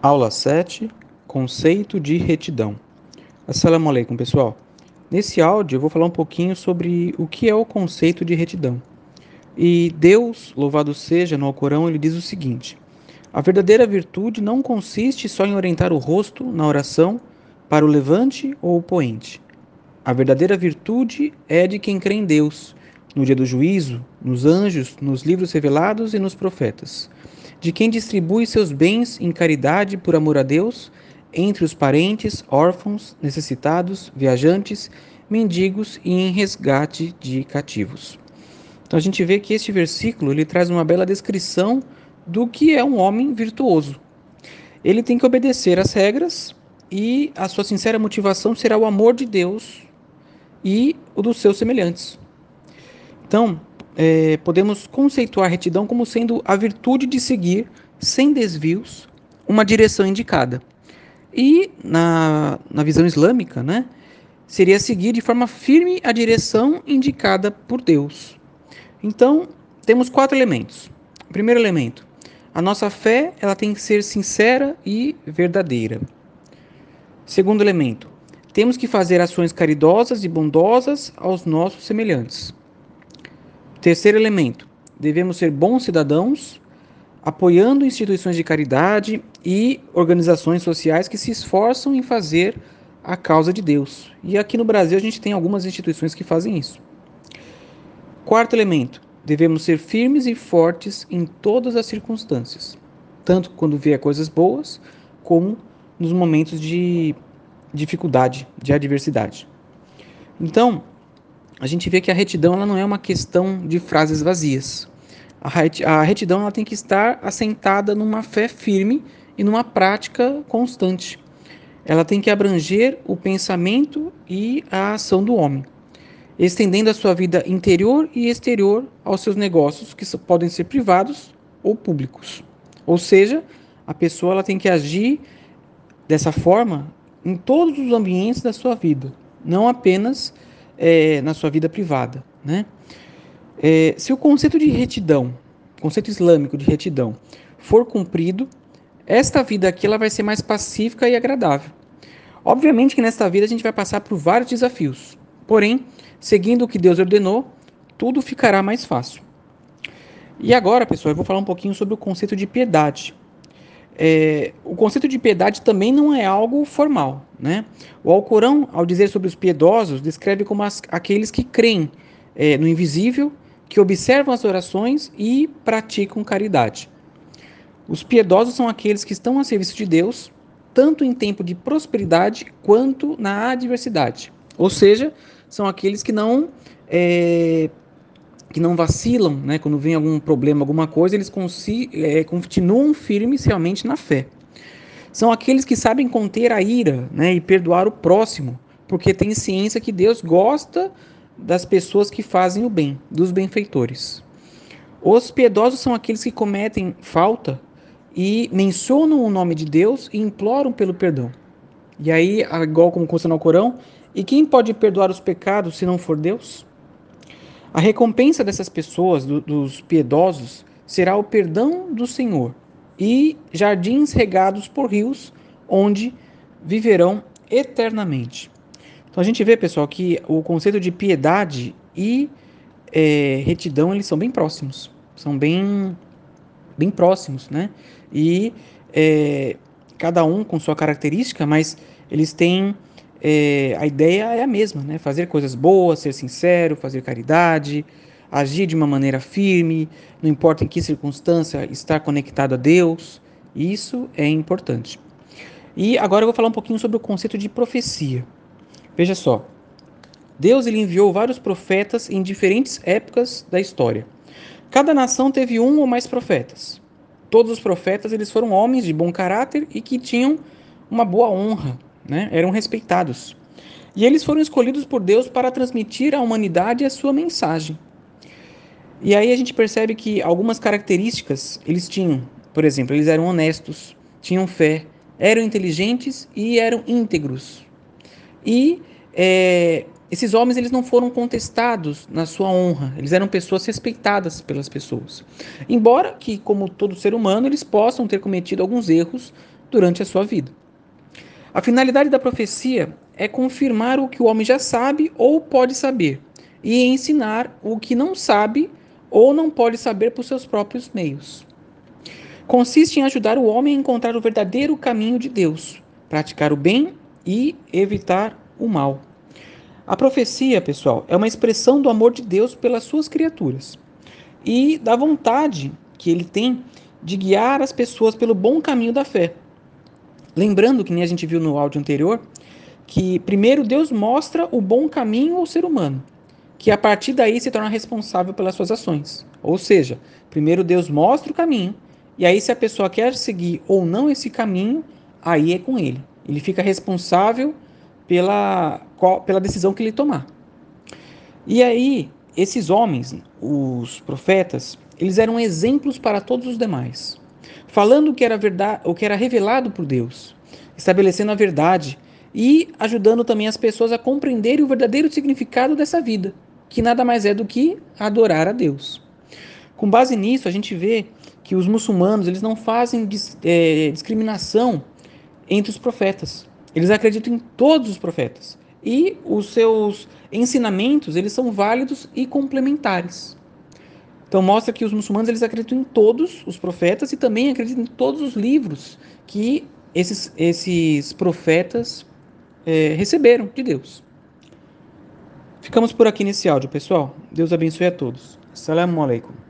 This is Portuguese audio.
Aula 7 Conceito de retidão. Assalamu alaikum, pessoal. Nesse áudio eu vou falar um pouquinho sobre o que é o conceito de retidão. E Deus, louvado seja, no Alcorão, ele diz o seguinte: A verdadeira virtude não consiste só em orientar o rosto na oração para o levante ou o poente. A verdadeira virtude é de quem crê em Deus, no dia do juízo, nos anjos, nos livros revelados e nos profetas de quem distribui seus bens em caridade por amor a Deus entre os parentes, órfãos, necessitados, viajantes, mendigos e em resgate de cativos. Então a gente vê que este versículo ele traz uma bela descrição do que é um homem virtuoso. Ele tem que obedecer às regras e a sua sincera motivação será o amor de Deus e o dos seus semelhantes. Então, é, podemos conceituar retidão como sendo a virtude de seguir, sem desvios, uma direção indicada. E na, na visão islâmica, né, seria seguir de forma firme a direção indicada por Deus. Então, temos quatro elementos. Primeiro elemento, a nossa fé ela tem que ser sincera e verdadeira. Segundo elemento, temos que fazer ações caridosas e bondosas aos nossos semelhantes. Terceiro elemento: devemos ser bons cidadãos, apoiando instituições de caridade e organizações sociais que se esforçam em fazer a causa de Deus. E aqui no Brasil a gente tem algumas instituições que fazem isso. Quarto elemento: devemos ser firmes e fortes em todas as circunstâncias, tanto quando vier coisas boas, como nos momentos de dificuldade, de adversidade. Então, a gente vê que a retidão ela não é uma questão de frases vazias. A retidão ela tem que estar assentada numa fé firme e numa prática constante. Ela tem que abranger o pensamento e a ação do homem, estendendo a sua vida interior e exterior aos seus negócios, que podem ser privados ou públicos. Ou seja, a pessoa ela tem que agir dessa forma em todos os ambientes da sua vida, não apenas é, na sua vida privada. Né? É, se o conceito de retidão, conceito islâmico de retidão, for cumprido, esta vida aqui ela vai ser mais pacífica e agradável. Obviamente que nesta vida a gente vai passar por vários desafios, porém, seguindo o que Deus ordenou, tudo ficará mais fácil. E agora, pessoal, eu vou falar um pouquinho sobre o conceito de piedade. É, o conceito de piedade também não é algo formal. Né? O Alcorão, ao dizer sobre os piedosos, descreve como as, aqueles que creem é, no invisível, que observam as orações e praticam caridade. Os piedosos são aqueles que estão a serviço de Deus, tanto em tempo de prosperidade quanto na adversidade. Ou seja, são aqueles que não é, que não vacilam, né? Quando vem algum problema, alguma coisa, eles é, continuam firmes realmente na fé. São aqueles que sabem conter a ira, né? E perdoar o próximo, porque têm ciência que Deus gosta das pessoas que fazem o bem, dos benfeitores. Os piedosos são aqueles que cometem falta e mencionam o nome de Deus e imploram pelo perdão. E aí, igual como consta no Corão, e quem pode perdoar os pecados se não for Deus? A recompensa dessas pessoas, do, dos piedosos, será o perdão do Senhor e jardins regados por rios, onde viverão eternamente. Então a gente vê, pessoal, que o conceito de piedade e é, retidão eles são bem próximos, são bem bem próximos, né? E é, cada um com sua característica, mas eles têm é, a ideia é a mesma, né? Fazer coisas boas, ser sincero, fazer caridade, agir de uma maneira firme, não importa em que circunstância, estar conectado a Deus. Isso é importante. E agora eu vou falar um pouquinho sobre o conceito de profecia. Veja só. Deus ele enviou vários profetas em diferentes épocas da história. Cada nação teve um ou mais profetas. Todos os profetas eles foram homens de bom caráter e que tinham uma boa honra né? eram respeitados. E eles foram escolhidos por Deus para transmitir à humanidade a sua mensagem. E aí a gente percebe que algumas características eles tinham. Por exemplo, eles eram honestos, tinham fé, eram inteligentes e eram íntegros. E é, esses homens eles não foram contestados na sua honra, eles eram pessoas respeitadas pelas pessoas. Embora que, como todo ser humano, eles possam ter cometido alguns erros durante a sua vida. A finalidade da profecia é confirmar o que o homem já sabe ou pode saber e ensinar o que não sabe ou não pode saber por seus próprios meios. Consiste em ajudar o homem a encontrar o verdadeiro caminho de Deus, praticar o bem e evitar o mal. A profecia, pessoal, é uma expressão do amor de Deus pelas suas criaturas e da vontade que ele tem de guiar as pessoas pelo bom caminho da fé. Lembrando que nem a gente viu no áudio anterior, que primeiro Deus mostra o bom caminho ao ser humano, que a partir daí se torna responsável pelas suas ações. Ou seja, primeiro Deus mostra o caminho, e aí se a pessoa quer seguir ou não esse caminho, aí é com ele. Ele fica responsável pela, pela decisão que ele tomar. E aí, esses homens, os profetas, eles eram exemplos para todos os demais, falando o que era verdade, o que era revelado por Deus, estabelecendo a verdade e ajudando também as pessoas a compreenderem o verdadeiro significado dessa vida, que nada mais é do que adorar a Deus. Com base nisso, a gente vê que os muçulmanos eles não fazem é, discriminação entre os profetas. Eles acreditam em todos os profetas e os seus ensinamentos eles são válidos e complementares. Então mostra que os muçulmanos eles acreditam em todos os profetas e também acreditam em todos os livros que esses, esses profetas é, receberam de Deus. Ficamos por aqui nesse áudio, pessoal. Deus abençoe a todos. Assalamu alaikum.